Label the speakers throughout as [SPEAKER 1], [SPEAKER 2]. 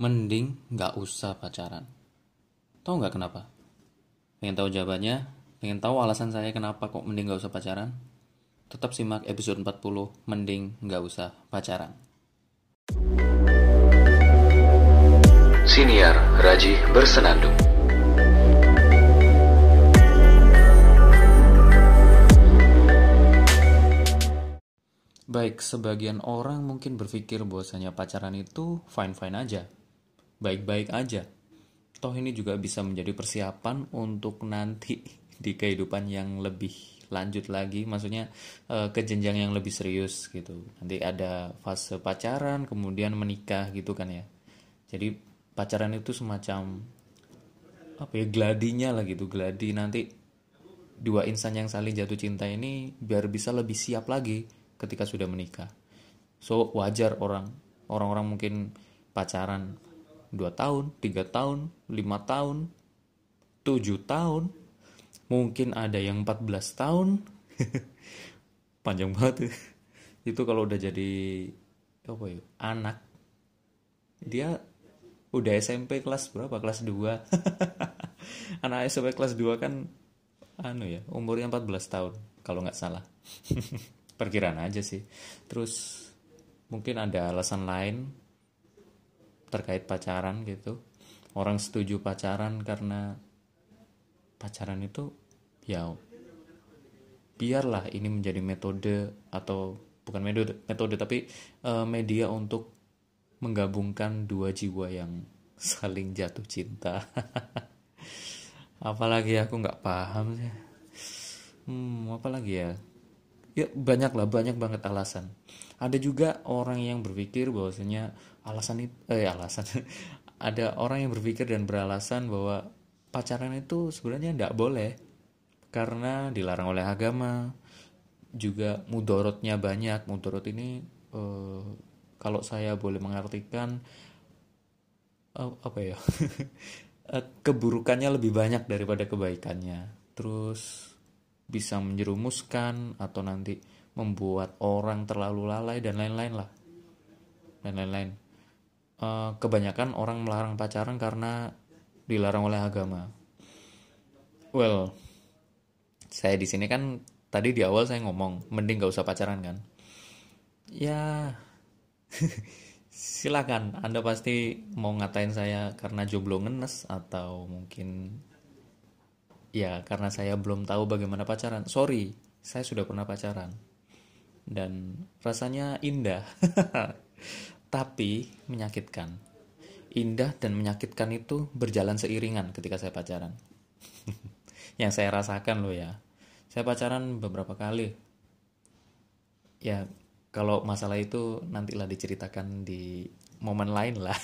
[SPEAKER 1] Mending nggak usah pacaran. Tahu nggak kenapa? Pengen tahu jawabannya? Pengen tahu alasan saya kenapa kok mending nggak usah pacaran? Tetap simak episode 40, mending nggak usah pacaran.
[SPEAKER 2] Siniar Raji Bersenandung
[SPEAKER 1] Baik, sebagian orang mungkin berpikir bahwasanya pacaran itu fine-fine aja. Baik-baik aja. Toh ini juga bisa menjadi persiapan untuk nanti di kehidupan yang lebih lanjut lagi, maksudnya eh, ke jenjang yang lebih serius gitu. Nanti ada fase pacaran, kemudian menikah gitu kan ya. Jadi pacaran itu semacam apa ya gladinya lah gitu, gladi nanti dua insan yang saling jatuh cinta ini biar bisa lebih siap lagi ketika sudah menikah. So wajar orang orang-orang mungkin pacaran 2 tahun, 3 tahun, 5 tahun, 7 tahun, mungkin ada yang 14 tahun. Panjang banget. Itu kalau udah jadi apa ya? Anak dia udah SMP kelas berapa? Kelas 2. Anak SMP kelas 2 kan anu ya, umurnya 14 tahun kalau nggak salah. Perkiraan aja sih. Terus mungkin ada alasan lain terkait pacaran gitu. Orang setuju pacaran karena pacaran itu ya biarlah ini menjadi metode atau bukan metode metode tapi eh, media untuk menggabungkan dua jiwa yang saling jatuh cinta. apalagi aku nggak paham sih. Hmm, apalagi ya? Ya banyak lah, banyak banget alasan. Ada juga orang yang berpikir bahwasanya alasan itu, eh alasan. Ada orang yang berpikir dan beralasan bahwa pacaran itu sebenarnya tidak boleh karena dilarang oleh agama. Juga mudorotnya banyak. Mudorot ini eh, kalau saya boleh mengartikan eh, apa ya? Eh, keburukannya lebih banyak daripada kebaikannya. Terus bisa menjerumuskan atau nanti membuat orang terlalu lalai dan lain-lain lah dan lain-lain Eh, kebanyakan orang melarang pacaran karena dilarang oleh agama. Well saya di sini kan tadi di awal saya ngomong mending gak usah pacaran kan? Ya silakan. Anda pasti mau ngatain saya karena jomblo ngenes atau mungkin ya karena saya belum tahu bagaimana pacaran. Sorry saya sudah pernah pacaran dan rasanya indah tapi menyakitkan. Indah dan menyakitkan itu berjalan seiringan ketika saya pacaran. Yang saya rasakan loh ya. Saya pacaran beberapa kali. Ya kalau masalah itu nantilah diceritakan di momen lain lah.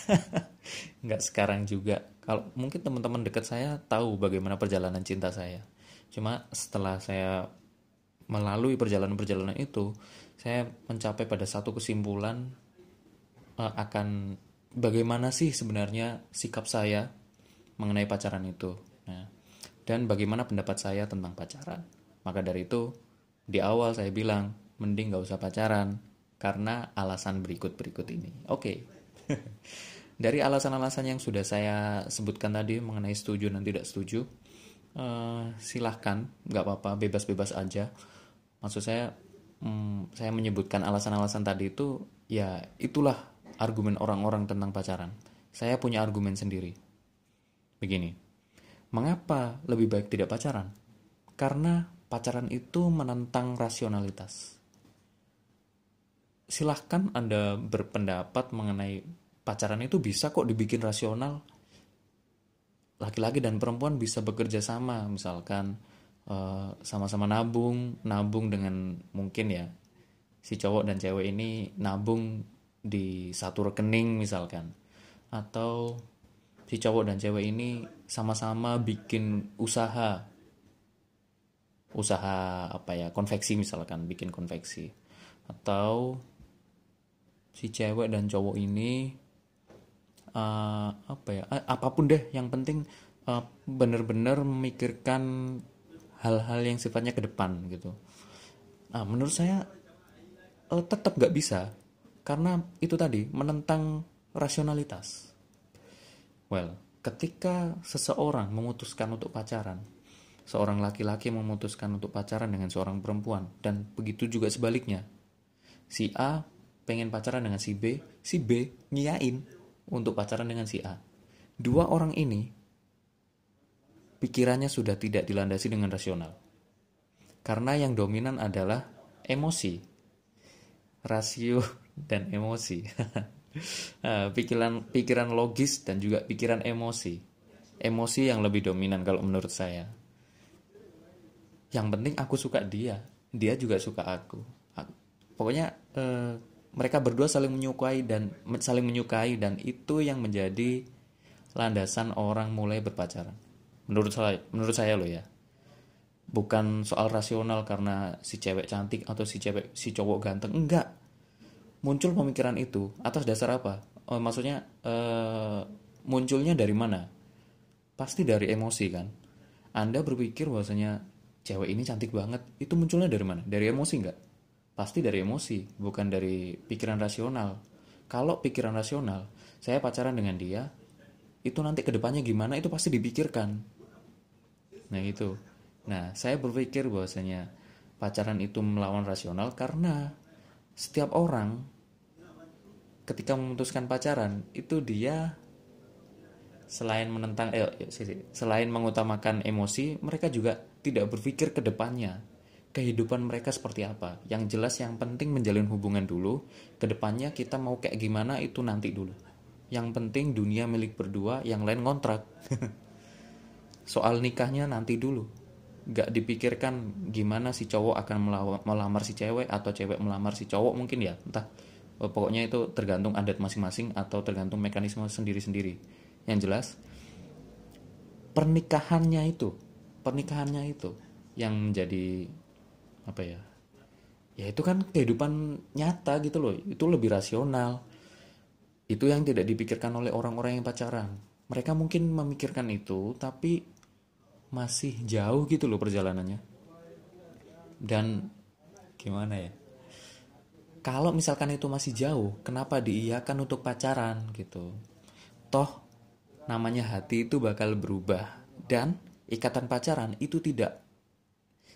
[SPEAKER 1] Nggak sekarang juga. Kalau mungkin teman-teman dekat saya tahu bagaimana perjalanan cinta saya. Cuma setelah saya melalui perjalanan-perjalanan itu saya mencapai pada satu kesimpulan uh, akan bagaimana sih sebenarnya sikap saya mengenai pacaran itu nah, dan bagaimana pendapat saya tentang pacaran. Maka dari itu di awal saya bilang mending gak usah pacaran karena alasan berikut-berikut ini. Oke. Okay. dari alasan-alasan yang sudah saya sebutkan tadi mengenai setuju dan tidak setuju uh, silahkan nggak apa-apa bebas-bebas aja. Maksud saya hmm, saya menyebutkan alasan-alasan tadi itu ya itulah argumen orang-orang tentang pacaran. Saya punya argumen sendiri. Begini, mengapa lebih baik tidak pacaran? Karena pacaran itu menentang rasionalitas. Silahkan Anda berpendapat mengenai pacaran itu bisa kok dibikin rasional. Laki-laki dan perempuan bisa bekerja sama, misalkan eh, sama-sama uh, nabung, nabung dengan mungkin ya si cowok dan cewek ini nabung di satu rekening misalkan. Atau si cowok dan cewek ini sama-sama bikin usaha. Usaha apa ya konveksi misalkan bikin konveksi. Atau si cewek dan cowok ini uh, apa ya uh, apa pun deh yang penting uh, bener-bener memikirkan hal-hal yang sifatnya ke depan gitu. Nah menurut saya uh, tetap nggak bisa karena itu tadi menentang rasionalitas Well, ketika seseorang memutuskan untuk pacaran, seorang laki-laki memutuskan untuk pacaran dengan seorang perempuan, dan begitu juga sebaliknya. Si A pengen pacaran dengan si B, si B ngiyain untuk pacaran dengan si A. Dua orang ini pikirannya sudah tidak dilandasi dengan rasional. Karena yang dominan adalah emosi. Rasio dan emosi. Ah, pikiran pikiran logis dan juga pikiran emosi. Emosi yang lebih dominan kalau menurut saya. Yang penting aku suka dia, dia juga suka aku. Pokoknya eh, mereka berdua saling menyukai dan saling menyukai dan itu yang menjadi landasan orang mulai berpacaran. Menurut saya, menurut saya loh ya. Bukan soal rasional karena si cewek cantik atau si cewek si cowok ganteng, enggak muncul pemikiran itu atas dasar apa? Oh, maksudnya uh, munculnya dari mana? Pasti dari emosi kan. Anda berpikir bahwasanya cewek ini cantik banget, itu munculnya dari mana? Dari emosi nggak? Pasti dari emosi, bukan dari pikiran rasional. Kalau pikiran rasional, saya pacaran dengan dia, itu nanti ke depannya gimana itu pasti dipikirkan. Nah itu. Nah saya berpikir bahwasanya pacaran itu melawan rasional karena setiap orang ketika memutuskan pacaran itu dia selain menentang eh, selain mengutamakan emosi mereka juga tidak berpikir ke depannya. Kehidupan mereka seperti apa? Yang jelas yang penting menjalin hubungan dulu. Ke depannya kita mau kayak gimana itu nanti dulu. Yang penting dunia milik berdua yang lain ngontrak. Soal nikahnya nanti dulu gak dipikirkan gimana si cowok akan melamar si cewek atau cewek melamar si cowok mungkin ya. Entah oh, pokoknya itu tergantung adat masing-masing atau tergantung mekanisme sendiri-sendiri. Yang jelas pernikahannya itu pernikahannya itu yang menjadi apa ya ya itu kan kehidupan nyata gitu loh. Itu lebih rasional. Itu yang tidak dipikirkan oleh orang-orang yang pacaran. Mereka mungkin memikirkan itu tapi masih jauh gitu loh perjalanannya. Dan gimana ya? Kalau misalkan itu masih jauh kenapa diiyakan untuk pacaran gitu? Toh namanya hati itu bakal berubah dan ikatan pacaran itu tidak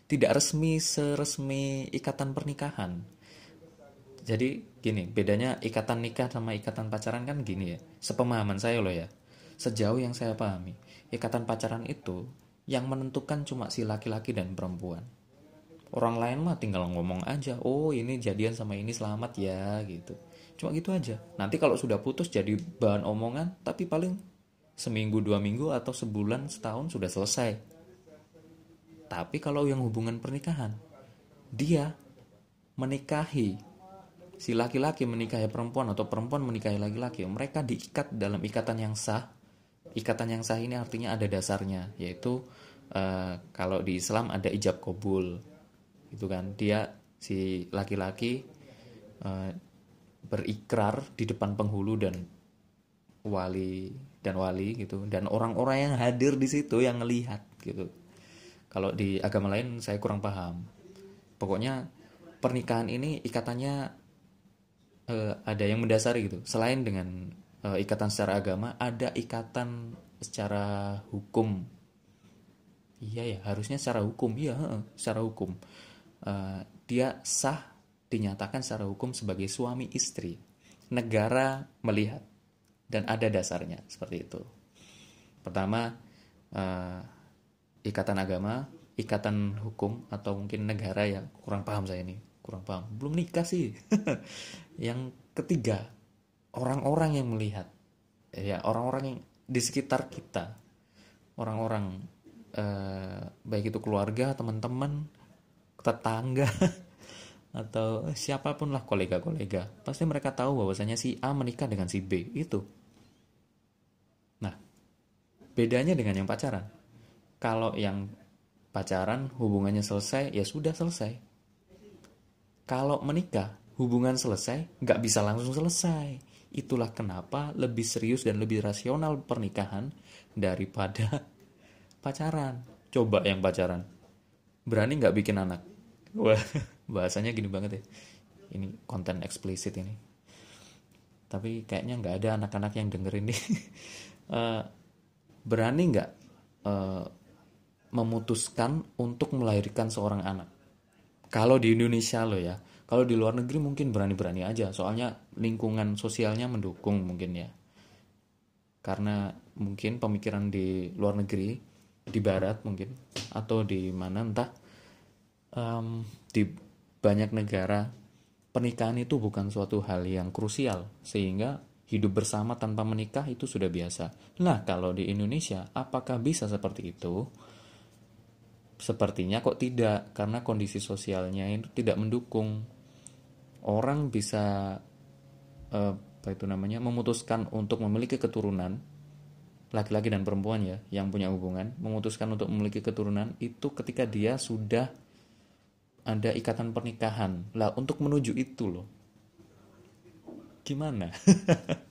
[SPEAKER 1] tidak resmi seresmi ikatan pernikahan. Jadi gini bedanya ikatan nikah sama ikatan pacaran kan gini ya sepemahaman saya loh ya sejauh yang saya pahami ikatan pacaran itu yang menentukan cuma si laki-laki dan perempuan. Orang lain mah tinggal ngomong aja oh ini jadian sama ini selamat ya gitu. Cuma gitu aja. Nanti kalau sudah putus jadi bahan omongan tapi paling seminggu dua minggu atau sebulan setahun sudah selesai. Tapi kalau yang hubungan pernikahan dia menikahi si laki-laki menikahi perempuan atau perempuan menikahi laki-laki mereka diikat dalam ikatan yang sah ikatan yang sah ini artinya ada dasarnya yaitu uh, kalau di Islam ada ijab kabul itu kan. Dia si laki-laki uh, berikrar di depan penghulu dan wali dan wali gitu. Dan orang-orang yang hadir di situ yang ngelihat gitu. Kalau di agama lain saya kurang paham. Pokoknya pernikahan ini ikatannya uh, ada yang mendasari gitu. Selain dengan uh, ikatan secara agama, ada ikatan secara hukum. Iya ya, harusnya secara hukum. Iya, secara hukum. Uh, dia sah dinyatakan secara hukum sebagai suami istri. Negara melihat dan ada dasarnya seperti itu. Pertama, uh, ikatan agama, ikatan hukum atau mungkin negara ya kurang paham saya ini, kurang paham. Belum nikah sih. Yang ketiga, orang-orang yang melihat ya orang-orang yang di sekitar kita. Orang-orang eh, baik itu keluarga teman-teman tetangga atau siapa pun lah kolega-kolega. Pasti mereka tahu bahwasanya si A menikah dengan si B itu. Nah bedanya dengan yang pacaran. Kalau yang pacaran hubungannya selesai ya sudah selesai. Kalau menikah hubungan selesai nggak bisa langsung selesai Itulah kenapa lebih serius dan lebih rasional pernikahan daripada pacaran. Coba yang pacaran. Berani nggak bikin anak? Wah, bahasanya gini banget ya. Ini konten eksplisit ini. tapi kayaknya nggak ada anak-anak yang dengerin nih Eh, berani nggak eh, memutuskan untuk melahirkan seorang anak kalau di Indonesia lo ya kalau di luar negeri mungkin berani-berani aja soalnya lingkungan sosialnya mendukung mungkin ya karena mungkin pemikiran di luar negeri di barat mungkin atau di mana entah em, di banyak negara pernikahan itu bukan suatu hal yang krusial sehingga hidup bersama tanpa menikah itu sudah biasa. Nah, kalau di Indonesia apakah bisa seperti itu? Sepertinya kok tidak karena kondisi sosialnya itu tidak mendukung. Orang bisa eh, apa itu namanya memutuskan untuk memiliki keturunan laki-laki dan perempuan ya yang punya hubungan memutuskan untuk memiliki keturunan itu ketika dia sudah ada ikatan pernikahan. Lah untuk menuju itu loh. Gimana?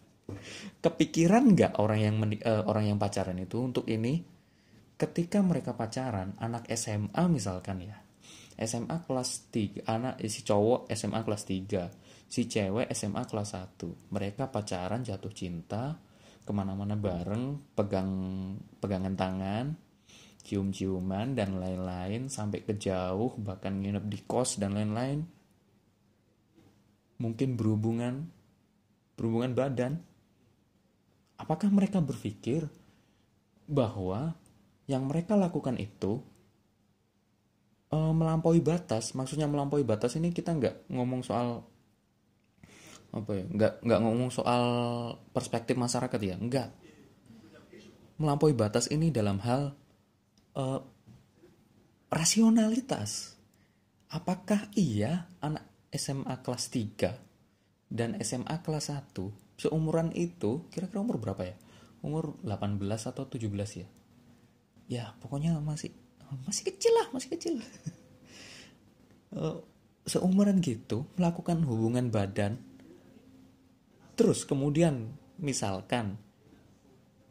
[SPEAKER 1] Kepikiran nggak orang yang eh, orang yang pacaran itu untuk ini ketika mereka pacaran anak SMA misalkan ya. SMA kelas 3, anak eh, si cowok SMA kelas 3, si cewek SMA kelas 1. Mereka pacaran jatuh cinta, ke mana-mana bareng, pegang pegangan tangan, cium-ciuman dan lain-lain sampai ke jauh bahkan nginep di kos dan lain-lain mungkin berhubungan berhubungan badan apakah mereka berpikir bahwa yang mereka lakukan itu eh, melampaui batas maksudnya melampaui batas ini kita nggak ngomong soal apa ya nggak nggak ngomong soal perspektif masyarakat ya nggak melampaui batas ini dalam hal eh, rasionalitas. Apakah iya anak SMA kelas 3 dan SMA kelas 1 seumuran itu kira-kira umur berapa ya? Umur 18 atau 17 ya? Ya, pokoknya masih masih kecil lah, masih kecil. Eh, seumuran gitu melakukan hubungan badan terus kemudian misalkan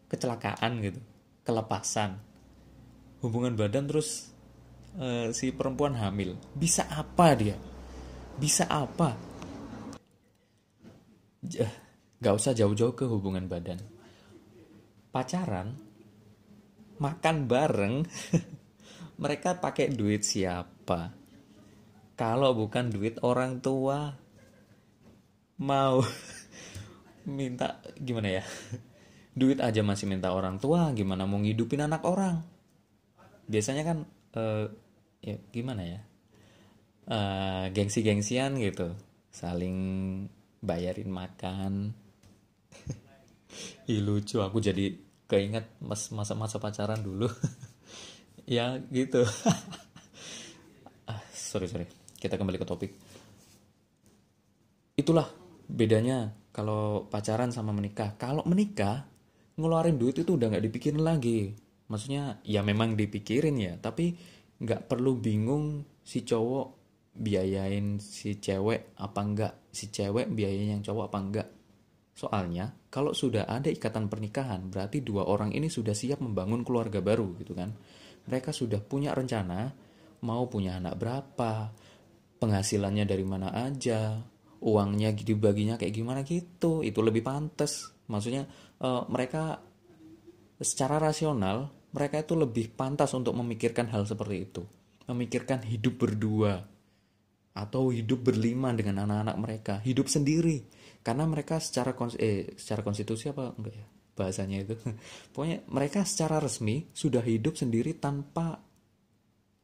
[SPEAKER 1] kecelakaan gitu, kelepasan hubungan badan terus eh, si perempuan hamil. Bisa apa dia? Bisa apa? J- gak usah jauh-jauh ke hubungan badan. Pacaran makan bareng mereka pakai duit siapa? Kalau bukan duit orang tua. Mau minta gimana ya? Duit aja masih minta orang tua gimana mau ngidupin anak orang? Biasanya kan eh, ya gimana ya? Eh, gengsi-gengsian gitu. Saling bayarin makan. Ih lucu. Aku jadi keinget mas masa-masa pacaran dulu ya gitu. Ah, sorry sorry. Kita kembali ke topik. Itulah bedanya kalau pacaran sama menikah. Kalau menikah ngeluarin duit itu udah nggak dipikirin lagi. Maksudnya ya memang dipikirin ya tapi nggak perlu bingung si cowok biayain si cewek apa enggak si cewek biayain yang cowok apa enggak soalnya kalau sudah ada ikatan pernikahan berarti dua orang ini sudah siap membangun keluarga baru gitu kan mereka sudah punya rencana mau punya anak berapa penghasilannya dari mana aja uangnya dibaginya kayak gimana gitu. Itu lebih pantas. Maksudnya eh, mereka secara rasional mereka itu lebih pantas untuk memikirkan hal seperti itu. Memikirkan hidup berdua atau hidup berlima dengan anak-anak mereka. Hidup sendiri. Karena mereka secara kons eh secara konstitusi apa? Enggak ya bahasanya itu. Pokoknya mereka secara resmi sudah hidup sendiri tanpa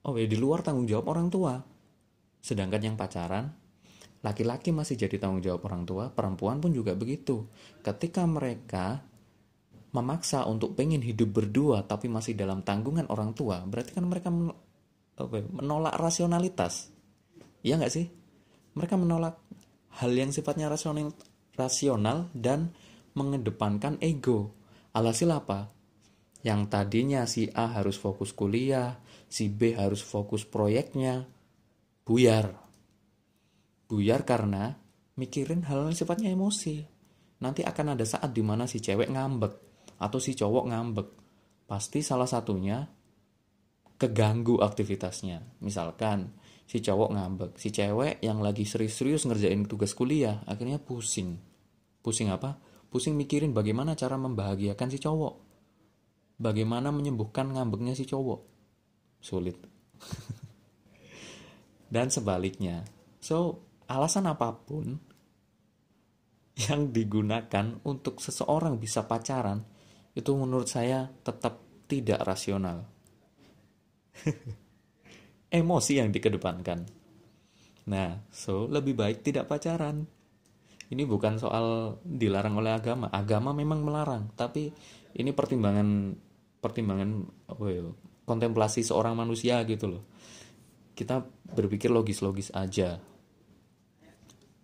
[SPEAKER 1] oh ya di luar tanggung jawab orang tua. Sedangkan yang pacaran laki-laki masih jadi tanggung jawab orang tua perempuan pun juga begitu. Ketika mereka memaksa untuk pengen hidup berdua tapi masih dalam tanggungan orang tua berarti kan mereka men- apa ya, menolak rasionalitas. Iya nggak sih? Mereka menolak hal yang sifatnya rasional, rasional dan mengedepankan ego. Alhasil apa? Yang tadinya si A harus fokus kuliah, si B harus fokus proyeknya, buyar. Buyar karena mikirin hal yang sifatnya emosi. Nanti akan ada saat di mana si cewek ngambek atau si cowok ngambek. Pasti salah satunya keganggu aktivitasnya. Misalkan si cowok ngambek, si cewek yang lagi serius-serius ngerjain tugas kuliah akhirnya pusing. pusing apa pusing mikirin bagaimana cara membahagiakan si cowok bagaimana menyembuhkan ngambeknya si cowok sulit dan sebaliknya so alasan apa pun yang digunakan untuk seseorang bisa pacaran itu menurut saya tetap tidak rasional. Emosi yang dikedepankan. Nah, so lebih baik tidak pacaran. Ini bukan soal dilarang oleh agama. Agama memang melarang, tapi ini pertimbangan pertimbangan oh ya, kontemplasi seorang manusia gitu loh. Kita berpikir logis-logis aja.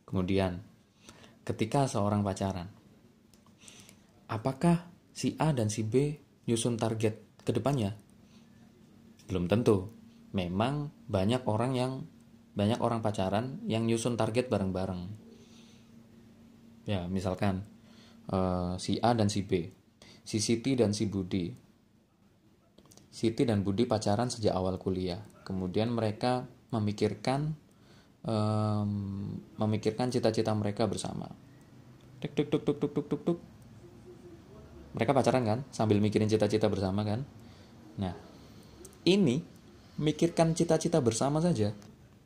[SPEAKER 1] Kemudian ketika seorang pacaran. Apakah si A dan si B nyusun target ke depannya? Belum tentu. Memang banyak orang yang banyak orang pacaran yang nyusun target bareng-bareng. Ya, misalkan uh, si A dan si B, si Siti dan si Budi. Siti dan Budi pacaran sejak awal kuliah. Kemudian mereka memikirkan um, memikirkan cita-cita mereka bersama. Tuk tuk tuk tuk tuk tuk tuk tuk. Mereka pacaran kan sambil mikirin cita-cita bersama kan. Nah, ini mikirkan cita-cita bersama saja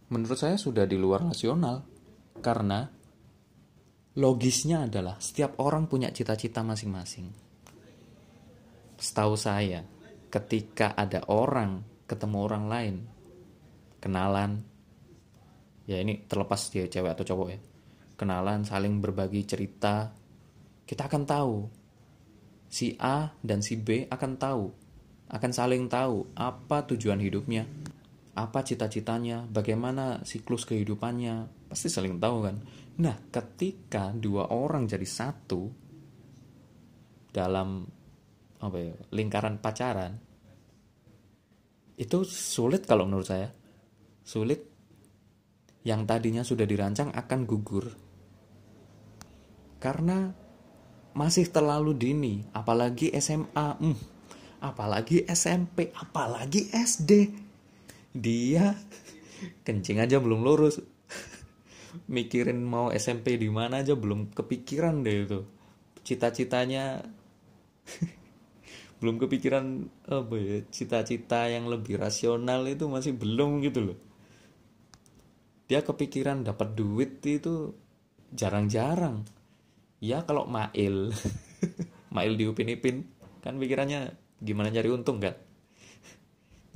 [SPEAKER 1] menurut saya sudah di luar rasional karena logisnya adalah setiap orang punya cita-cita masing-masing. Setahu saya, ketika ada orang ketemu orang lain, kenalan, ya ini terlepas dia cewek atau cowok ya kenalan saling berbagi cerita kita akan tahu. Si A dan si B akan tahu akan saling tahu apa tujuan hidupnya apa cita-citanya bagaimana siklus kehidupannya. Pasti saling tahu kan nah ketika dua orang jadi satu dalam apa ya lingkaran pacaran itu sulit kalau menurut saya sulit yang tadinya sudah dirancang akan gugur. Karena masih terlalu dini, apalagi SMA, hmm, apalagi SMP, apalagi SD. Dia kencing aja belum lurus. Mikirin mau SMP di mana aja belum kepikiran deh itu. Cita-citanya belum kepikiran apa ya cita-cita yang lebih rasional itu masih belum gitu loh. Dia kepikiran dapat duit itu jarang-jarang. Ya kalau mail mail di Upin Ipin kan pikirannya gimana nyari untung kan?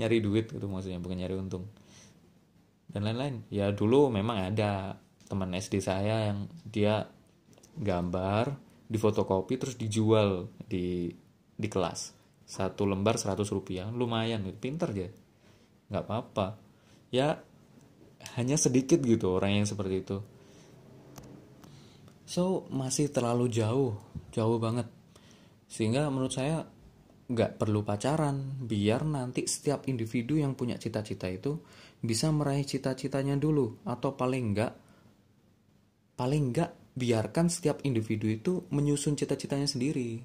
[SPEAKER 1] Nyari duit itu maksudnya bukan nyari untung. Dan lain-lain. Ya dulu memang ada teman SD saya yang dia gambar di fotokopi terus dijual di di kelas. Satu lembar 100 rupiah lumayan pinter aja nggak apa-apa. Ya hanya sedikit gitu orang yang seperti itu. So masih terlalu jauh jauh banget. Sehingga menurut saya nggak perlu pacaran. Biar nanti setiap individu yang punya cita-cita itu bisa meraih cita-citanya dulu. Atau paling enggak paling enggak biarkan setiap individu itu menyusun cita-citanya sendiri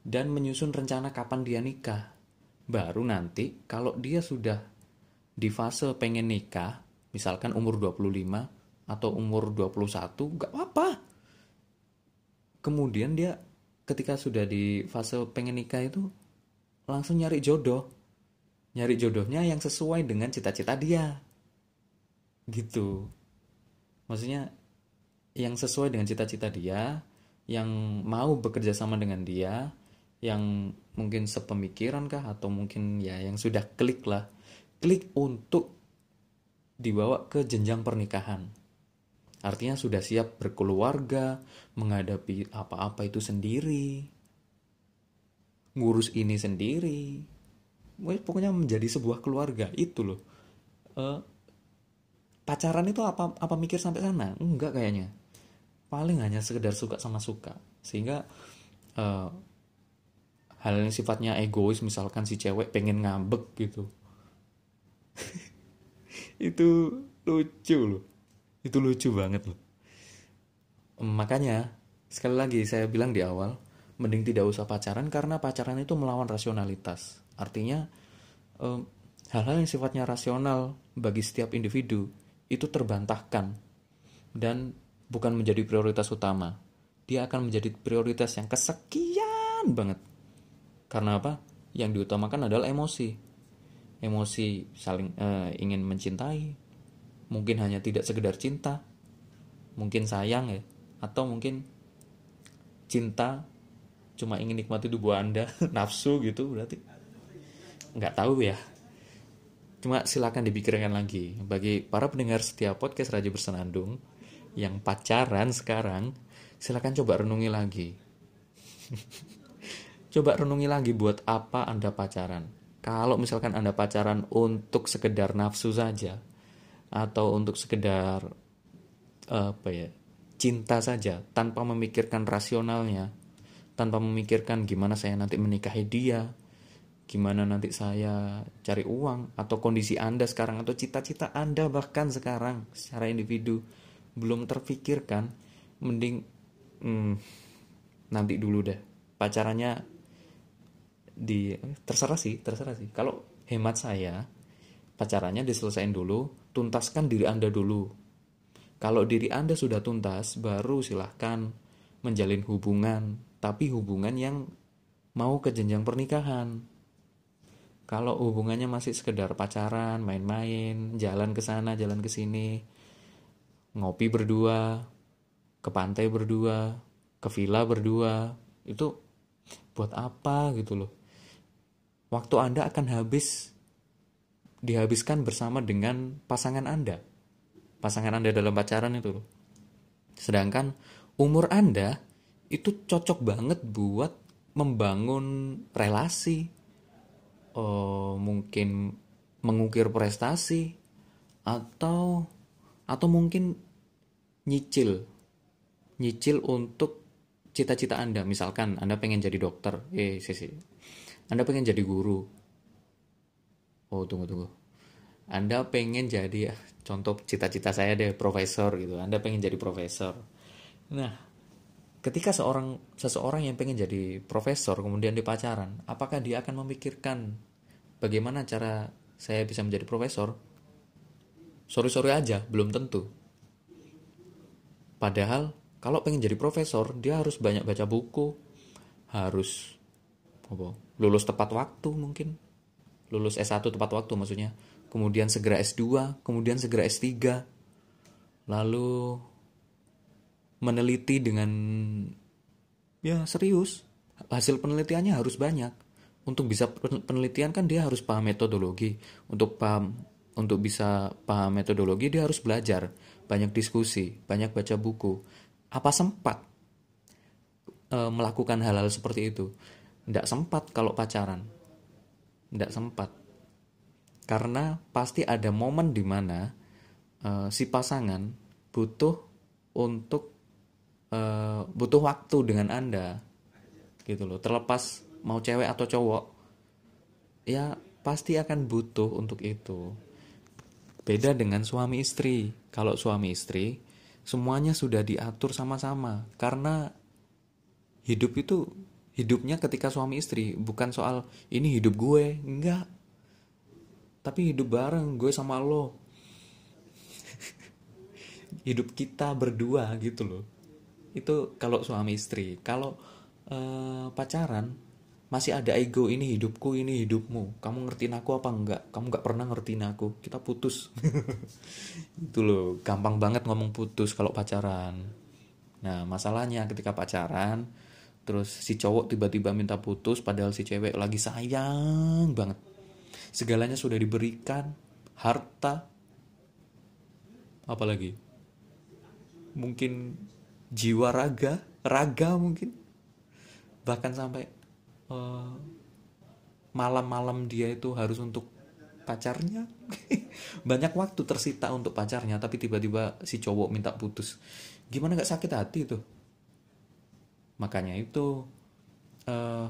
[SPEAKER 1] dan menyusun rencana kapan dia nikah. Baru nanti kalau dia sudah di fase pengen nikah misalkan umur 25 atau umur 21 nggak apa-apa. Kemudian dia ketika sudah di fase pengen nikah itu langsung nyari jodoh. Nyari jodohnya yang sesuai dengan cita-cita dia. Gitu. Maksudnya yang sesuai dengan cita-cita dia yang mau bekerja sama dengan dia yang mungkin sepemikiran kah atau mungkin ya yang sudah klik lah klik untuk dibawa ke jenjang pernikahan. Artinya sudah siap berkeluarga, menghadapi apa-apa itu sendiri, ngurus ini sendiri. Pokoknya menjadi sebuah keluarga itu loh. Uh, pacaran itu apa apa mikir sampai sana? Enggak kayaknya. Paling hanya sekedar suka sama suka. Sehingga uh, hal yang sifatnya egois misalkan si cewek pengen ngambek gitu. Itu lucu loh. Itu lucu banget loh. Makanya sekali lagi saya bilang di awal mending tidak usah pacaran karena pacaran itu melawan rasionalitas. Artinya hal-hal yang sifatnya rasional bagi setiap individu itu terbantahkan. Dan bukan menjadi prioritas utama. Dia akan menjadi prioritas yang kesekian banget. Karena apa? Yang diutamakan adalah emosi. Emosi saling eh, ingin mencintai. Mungkin hanya tidak sekedar cinta. Mungkin sayang ya. Atau mungkin cinta cuma ingin nikmati tubuh anda. Nafsu gitu berarti. Nggak tahu ya. Cuma silakan dipikirkan lagi. Bagi para pendengar setiap podcast Raja Bersenandung yang pacaran sekarang silakan coba renungi lagi. Coba renungi lagi buat apa anda pacaran. Kalau misalkan anda pacaran untuk sekedar nafsu saja atau untuk sekedar apa ya cinta saja tanpa memikirkan rasionalnya tanpa memikirkan gimana saya nanti menikahi dia gimana nanti saya cari uang atau kondisi anda sekarang atau cita-cita anda bahkan sekarang secara individu belum terpikirkan mending hmm, nanti dulu deh. Pacarannya di terserah sih terserah sih. Kalau hemat saya pacarannya diselesaikan dulu tuntaskan diri anda dulu. Kalau diri anda sudah tuntas baru silahkan menjalin hubungan tapi hubungan yang mau ke jenjang pernikahan. Kalau hubungannya masih sekedar pacaran main-main jalan ke sana jalan ke sini ngopi berdua ke pantai berdua ke villa berdua. Itu buat apa gitu loh. Waktu anda akan habis dihabiskan bersama dengan pasangan anda. Pasangan anda dalam pacaran itu loh. Sedangkan umur anda itu cocok banget buat membangun relasi. Oh, mungkin mengukir prestasi atau atau mungkin nyicil nyicil untuk cita-cita Anda. Misalkan Anda pengen jadi dokter, eh sih. Anda pengen jadi guru. Oh, tunggu tunggu. Anda pengen jadi contoh cita-cita saya deh profesor gitu. Anda pengen jadi profesor. Nah, ketika seorang seseorang yang pengen jadi profesor kemudian di pacaran, apakah dia akan memikirkan bagaimana cara saya bisa menjadi profesor? Sorry-sorry aja, belum tentu. Padahal kalau pengen jadi profesor dia harus banyak baca buku. Harus apa lulus tepat waktu mungkin. Lulus S1 tepat waktu maksudnya. Kemudian segera S2 kemudian segera S3 lalu meneliti dengan ya serius. Hasil penelitiannya harus banyak. Untuk bisa penelitian kan dia harus paham metodologi. Untuk paham untuk bisa paham metodologi dia harus belajar banyak diskusi banyak baca buku apa sempat e, melakukan hal-hal seperti itu? Tidak sempat kalau pacaran. Tidak sempat. Karena pasti ada momen di mana e, si pasangan butuh untuk e, butuh waktu dengan Anda. Gitu loh. Terlepas mau cewek atau cowok, ya pasti akan butuh untuk itu. Beda dengan suami istri. Kalau suami istri, semuanya sudah diatur sama-sama. Karena hidup itu hidupnya ketika suami istri. Bukan soal ini hidup gue. Enggak. Tapi hidup bareng gue sama lo. Hidup kita berdua gitu loh. Itu kalau suami istri. Kalau uh, pacaran masih ada ego ini hidupku ini hidupmu. Kamu ngertiin aku apa enggak? Kamu nggak pernah ngertiin aku. Kita putus. Itu loh gampang banget ngomong putus kalau pacaran. Nah masalahnya ketika pacaran terus si cowok tiba-tiba minta putus padahal si cewek lagi sayang banget. Segalanya sudah diberikan harta. Apalagi? Mungkin jiwa raga raga mungkin. Bahkan sampai eh, malam-malam dia itu harus untuk pacarnya. Banyak waktu tersita untuk pacarnya tapi tiba-tiba si cowok minta putus. Gimana gak sakit hati tuh makanya itu uh,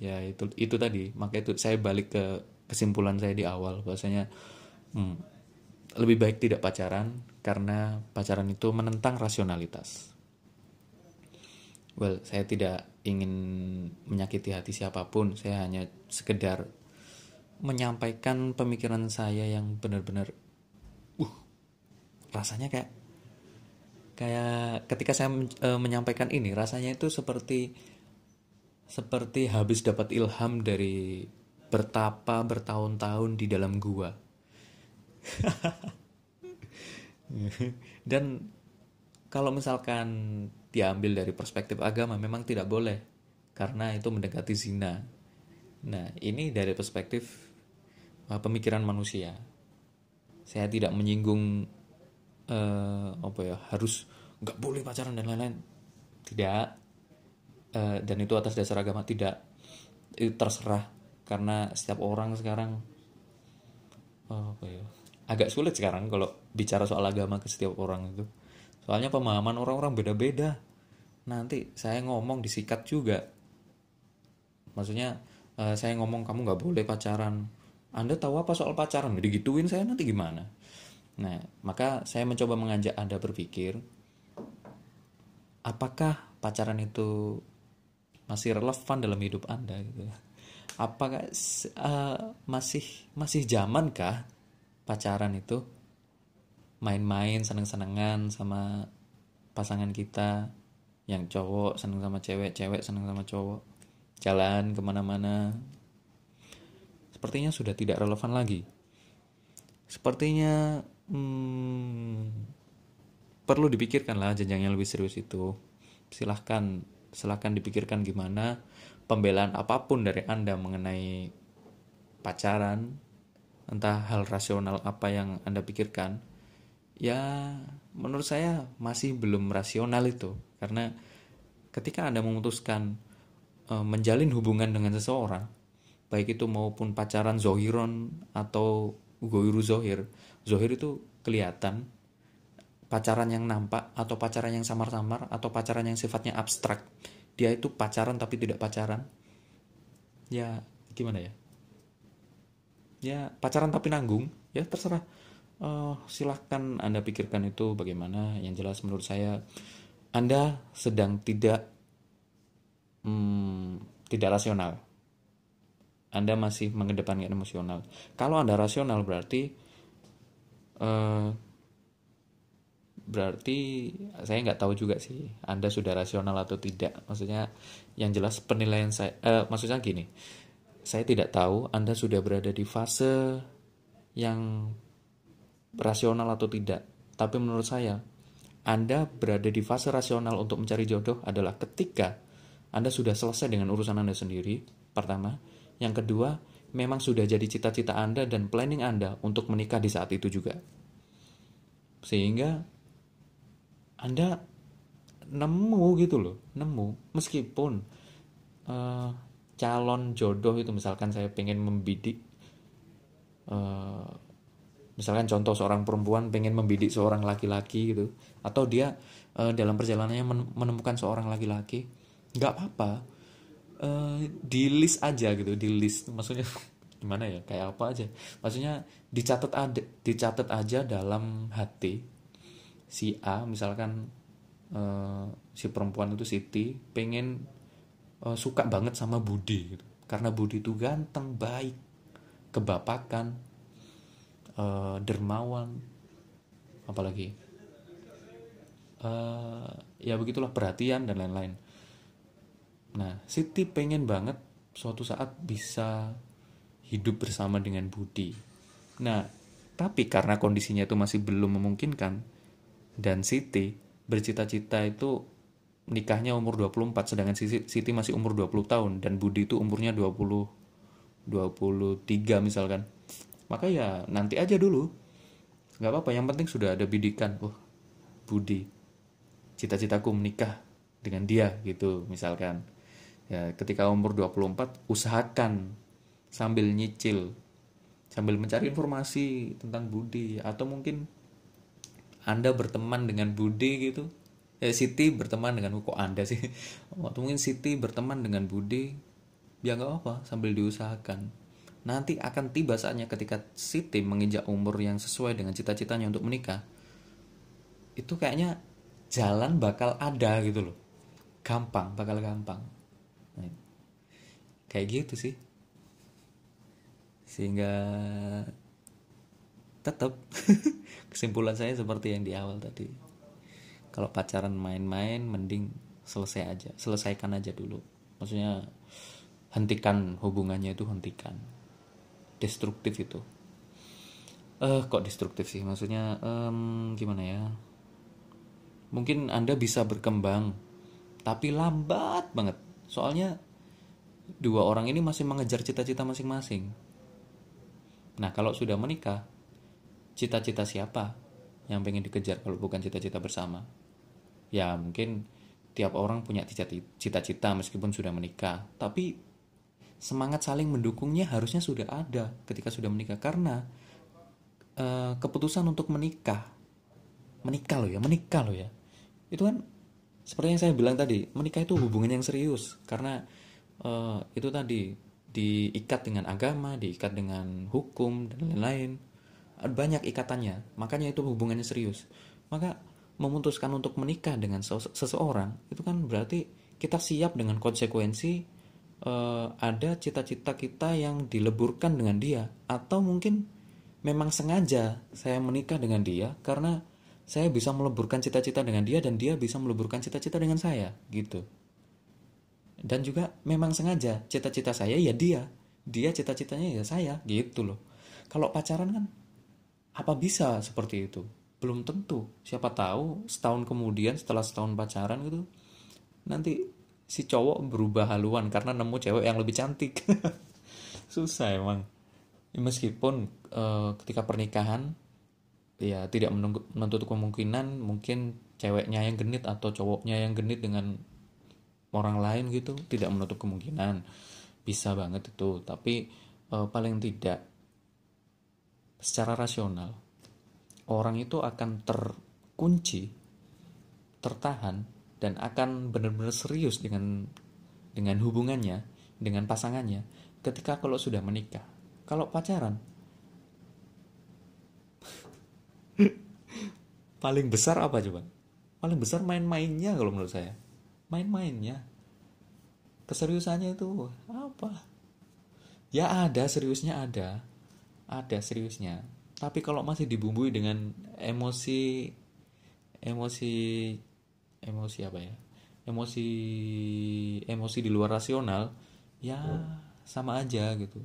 [SPEAKER 1] ya itu itu tadi. Maka itu saya balik ke kesimpulan saya di awal bahwasanya hmm, lebih baik tidak pacaran karena pacaran itu menentang rasionalitas. Well saya tidak ingin menyakiti hati siapa pun saya hanya sekedar menyampaikan pemikiran saya yang benar-benar uh rasanya kayak kayak ketika saya eh, menyampaikan ini rasanya itu seperti seperti habis dapat ilham dari bertapa bertahun-tahun di dalam gua. Dan kalau misalkan diambil dari perspektif agama memang tidak boleh karena itu mendekati zina. Nah ini dari perspektif uh, pemikiran manusia. Saya tidak menyinggung eh, apa ya harus nggak boleh pacaran dan lain-lain. Tidak. Eh, dan itu atas dasar agama tidak itu terserah. Karena setiap orang sekarang oh, apa ya agak sulit sekarang kalau bicara soal agama ke setiap orang itu soalnya pemahaman orang-orang beda-beda. Nanti saya ngomong disikat juga. Maksudnya eh, saya ngomong kamu nggak boleh pacaran. Anda tahu apa soal pacaran? Digituin saya nanti gimana? Nah maka saya mencoba mengajak anda berpikir apakah pacaran itu masih relevan dalam hidup anda gitu? Apakah uh, masih masih zamankah pacaran itu main-main seneng-senengan sama pasangan kita. Yang cowok seneng sama cewek cewek seneng sama cowok. Jalan ke mana-mana. Sepertinya sudah tidak relevan lagi. Sepertinya hmm, perlu dipikirkan lah jenjang yang lebih serius itu. Silahkan silahkan dipikirkan gimana pembelaan apa pun dari anda mengenai pacaran entah hal rasional apa yang anda pikirkan ya menurut saya masih belum rasional itu. Karena ketika anda memutuskan e, menjalin hubungan dengan seseorang baik itu maupun pacaran zohiron atau goiru zohir zohir itu kelihatan pacaran yang nampak atau pacaran yang samar-samar atau pacaran yang sifatnya abstrak. Dia itu pacaran tapi tidak pacaran. Ya gimana ya? Ya pacaran tapi nanggung. Ya terserah uh, silahkan anda pikirkan itu bagaimana. Yang jelas menurut saya anda sedang tidak hmm, tidak rasional. Anda masih mengedepankan emosional. Kalau anda rasional berarti uh, berarti saya nggak tahu juga sih anda sudah rasional atau tidak. Maksudnya yang jelas penilaian saya eh, maksudnya gini saya tidak tahu anda sudah berada di fase yang rasional atau tidak. Tapi menurut saya anda berada di fase rasional untuk mencari jodoh adalah ketika anda sudah selesai dengan urusan anda sendiri pertama. Yang kedua memang sudah jadi cita-cita anda dan planning anda untuk menikah di saat itu juga. Sehingga anda nemu gitu loh nemu. Meskipun uh, calon jodoh itu misalkan saya pengen membidik uh, misalkan contoh seorang perempuan pengen membidik seorang laki-laki gitu atau dia uh, dalam perjalanannya menemukan seorang laki-laki nggak apa-apa. Uh, di list aja gitu di list. Maksudnya gimana ya kayak apa aja. Maksudnya dicatat ada dicatat aja dalam hati si A misalkan uh, si perempuan itu Siti pengen uh, suka banget sama Budi gitu. karena Budi itu ganteng baik kebapakan uh, dermawan apalagi. Uh, ya begitulah perhatian dan lain-lain. Nah Siti pengen banget suatu saat bisa hidup bersama dengan Budi. Nah tapi karena kondisinya itu masih belum memungkinkan dan Siti bercita-cita itu nikahnya umur 24 sedangkan Siti masih umur 20 tahun dan Budi itu umurnya 20 23 misalkan maka ya nanti aja dulu. Nggak apa-apa yang penting sudah ada bidikan. Oh Budi cita-citaku menikah dengan dia gitu misalkan. Ya ketika umur 24 usahakan sambil nyicil sambil mencari informasi tentang Budi. Atau mungkin anda berteman dengan Budi gitu. Eh Siti berteman dengan kok Anda sih? Waktu mungkin Siti berteman dengan Budi ya nggak apa sambil diusahakan nanti akan tiba saatnya ketika Siti menginjak umur yang sesuai dengan cita-citanya untuk menikah itu kayaknya jalan bakal ada gitu loh. Gampang bakal gampang. Nah, kayak gitu sih. Sehingga tetap kesimpulan saya seperti yang di awal tadi. Kalau pacaran main-main mending selesai aja selesaikan aja dulu. Maksudnya hentikan hubungannya itu hentikan destruktif itu. Eh kok destruktif sih? Maksudnya em, gimana ya? Mungkin anda bisa berkembang tapi lambat banget. Soalnya dua orang ini masih mengejar cita-cita masing-masing. Nah kalau sudah menikah cita-cita siapa yang pengen dikejar kalau bukan cita-cita bersama? Ya mungkin tiap orang punya cita-cita meskipun sudah menikah. Tapi semangat saling mendukungnya harusnya sudah ada ketika sudah menikah. Karena eh, keputusan untuk menikah menikah loh ya menikah loh ya. Itu kan seperti yang saya bilang tadi menikah itu hubungan yang serius. Karena eh, itu tadi diikat dengan agama diikat dengan hukum dan lain-lain. Banyak ikatannya makanya itu hubungannya serius. Maka memutuskan untuk menikah dengan sese- seseorang itu kan berarti kita siap dengan konsekuensi eh, ada cita-cita kita yang dileburkan dengan dia atau mungkin memang sengaja saya menikah dengan dia karena saya bisa meleburkan cita-cita dengan dia dan dia bisa meleburkan cita-cita dengan saya gitu. Dan juga memang sengaja cita-cita saya ya dia dia cita-citanya ya saya gitu loh. Kalau pacaran kan apa bisa seperti itu? Belum tentu. Siapa tahu setahun kemudian setelah setahun pacaran gitu nanti si cowok berubah haluan karena nemu cewek yang lebih cantik. Susah emang. Ya, meskipun eh, ketika pernikahan ya tidak menunggu, menutup kemungkinan mungkin ceweknya yang genit atau cowoknya yang genit dengan orang lain gitu tidak menutup kemungkinan. Bisa banget itu tapi eh, paling tidak secara rasional orang itu akan terkunci tertahan dan akan benar-benar serius dengan dengan hubungannya dengan pasangannya ketika kalau sudah menikah. Kalau pacaran paling besar apa coba? Paling besar main-mainnya kalau menurut saya. Main-mainnya. Keseriusannya itu apa? Ya ada seriusnya ada. Ada seriusnya. Tapi kalau masih dibumbui dengan emosi emosi emosi apa ya? Emosi emosi di luar rasional ya sama aja gitu.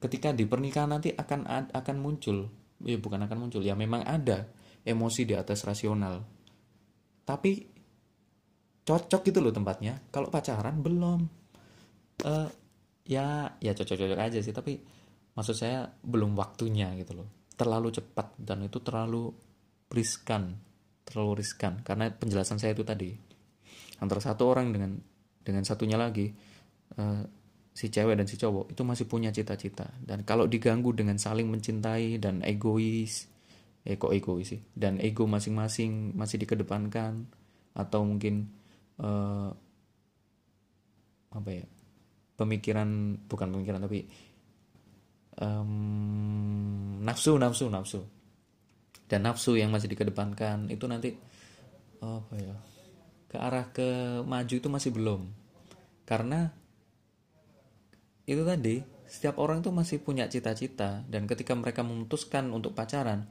[SPEAKER 1] Ketika di pernikahan nanti akan akan muncul ya bukan akan muncul ya memang ada emosi di atas rasional. Tapi cocok gitu loh tempatnya. Kalau pacaran belum. Eh ya ya cocok-cocok aja sih tapi maksud saya belum waktunya gitu loh. Terlalu cepat dan itu terlalu riskan terlalu riskan. Karena penjelasan saya itu tadi antara satu orang dengan dengan satunya lagi eh, si cewek dan si cowok itu masih punya cita-cita. Dan kalau diganggu dengan saling mencintai dan egois eh kok egois sih? Dan ego masing-masing masih dikedepankan atau mungkin eh, apa ya pemikiran bukan pemikiran tapi em, nafsu nafsu nafsu dan nafsu yang masih dikedepankan itu nanti apa ya ke arah ke maju itu masih belum. Karena itu tadi setiap orang tuh masih punya cita-cita dan ketika mereka memutuskan untuk pacaran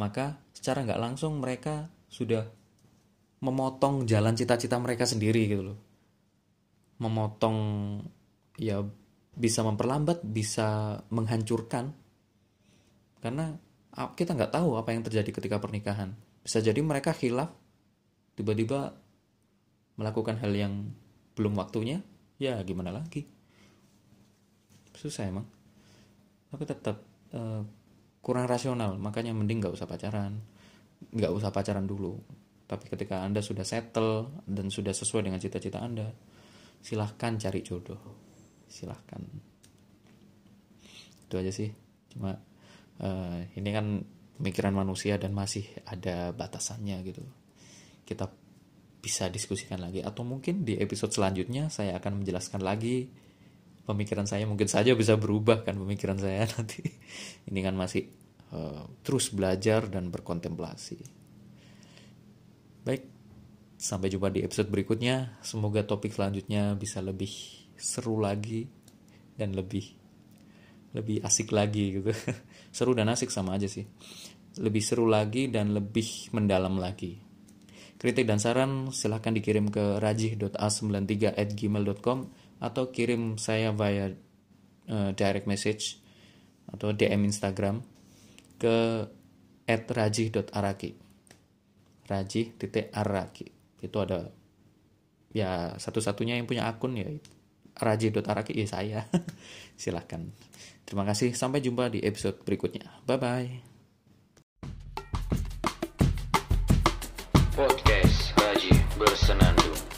[SPEAKER 1] maka secara nggak langsung mereka sudah memotong jalan cita-cita mereka sendiri gitu loh. Memotong ya bisa memperlambat bisa menghancurkan. Karena kita nggak tahu apa yang terjadi ketika pernikahan. Bisa jadi mereka khilaf tiba-tiba melakukan hal yang belum waktunya ya gimana lagi? Susah emang. Tapi tetap eh, kurang rasional makanya mending nggak usah pacaran. Nggak usah pacaran dulu. Tapi ketika anda sudah settle dan sudah sesuai dengan cita-cita anda silahkan cari jodoh. Silahkan. Itu aja sih. Cuma eh, ini kan pemikiran manusia dan masih ada batasannya gitu. Kita bisa diskusikan lagi. Atau mungkin di episode selanjutnya saya akan menjelaskan lagi. Pemikiran saya mungkin saja bisa berubah kan pemikiran saya nanti. Ini kan masih eh, terus belajar dan berkontemplasi. Baik sampai jumpa di episode berikutnya. Semoga topik selanjutnya bisa lebih seru lagi dan lebih lebih asik lagi gitu seru dan asik sama aja sih lebih seru lagi dan lebih mendalam lagi Kritik dan saran silahkan dikirim ke rajih.a93@gmail.com atau kirim saya via uh, direct message atau DM Instagram ke @rajih.araki. Rajih titik araki. Itu ada ya satu-satunya yang punya akun ya rajih.araki ya saya. silahkan. Terima kasih. Sampai jumpa di episode berikutnya. Bye bye.
[SPEAKER 2] Podcast Haji Bersenandung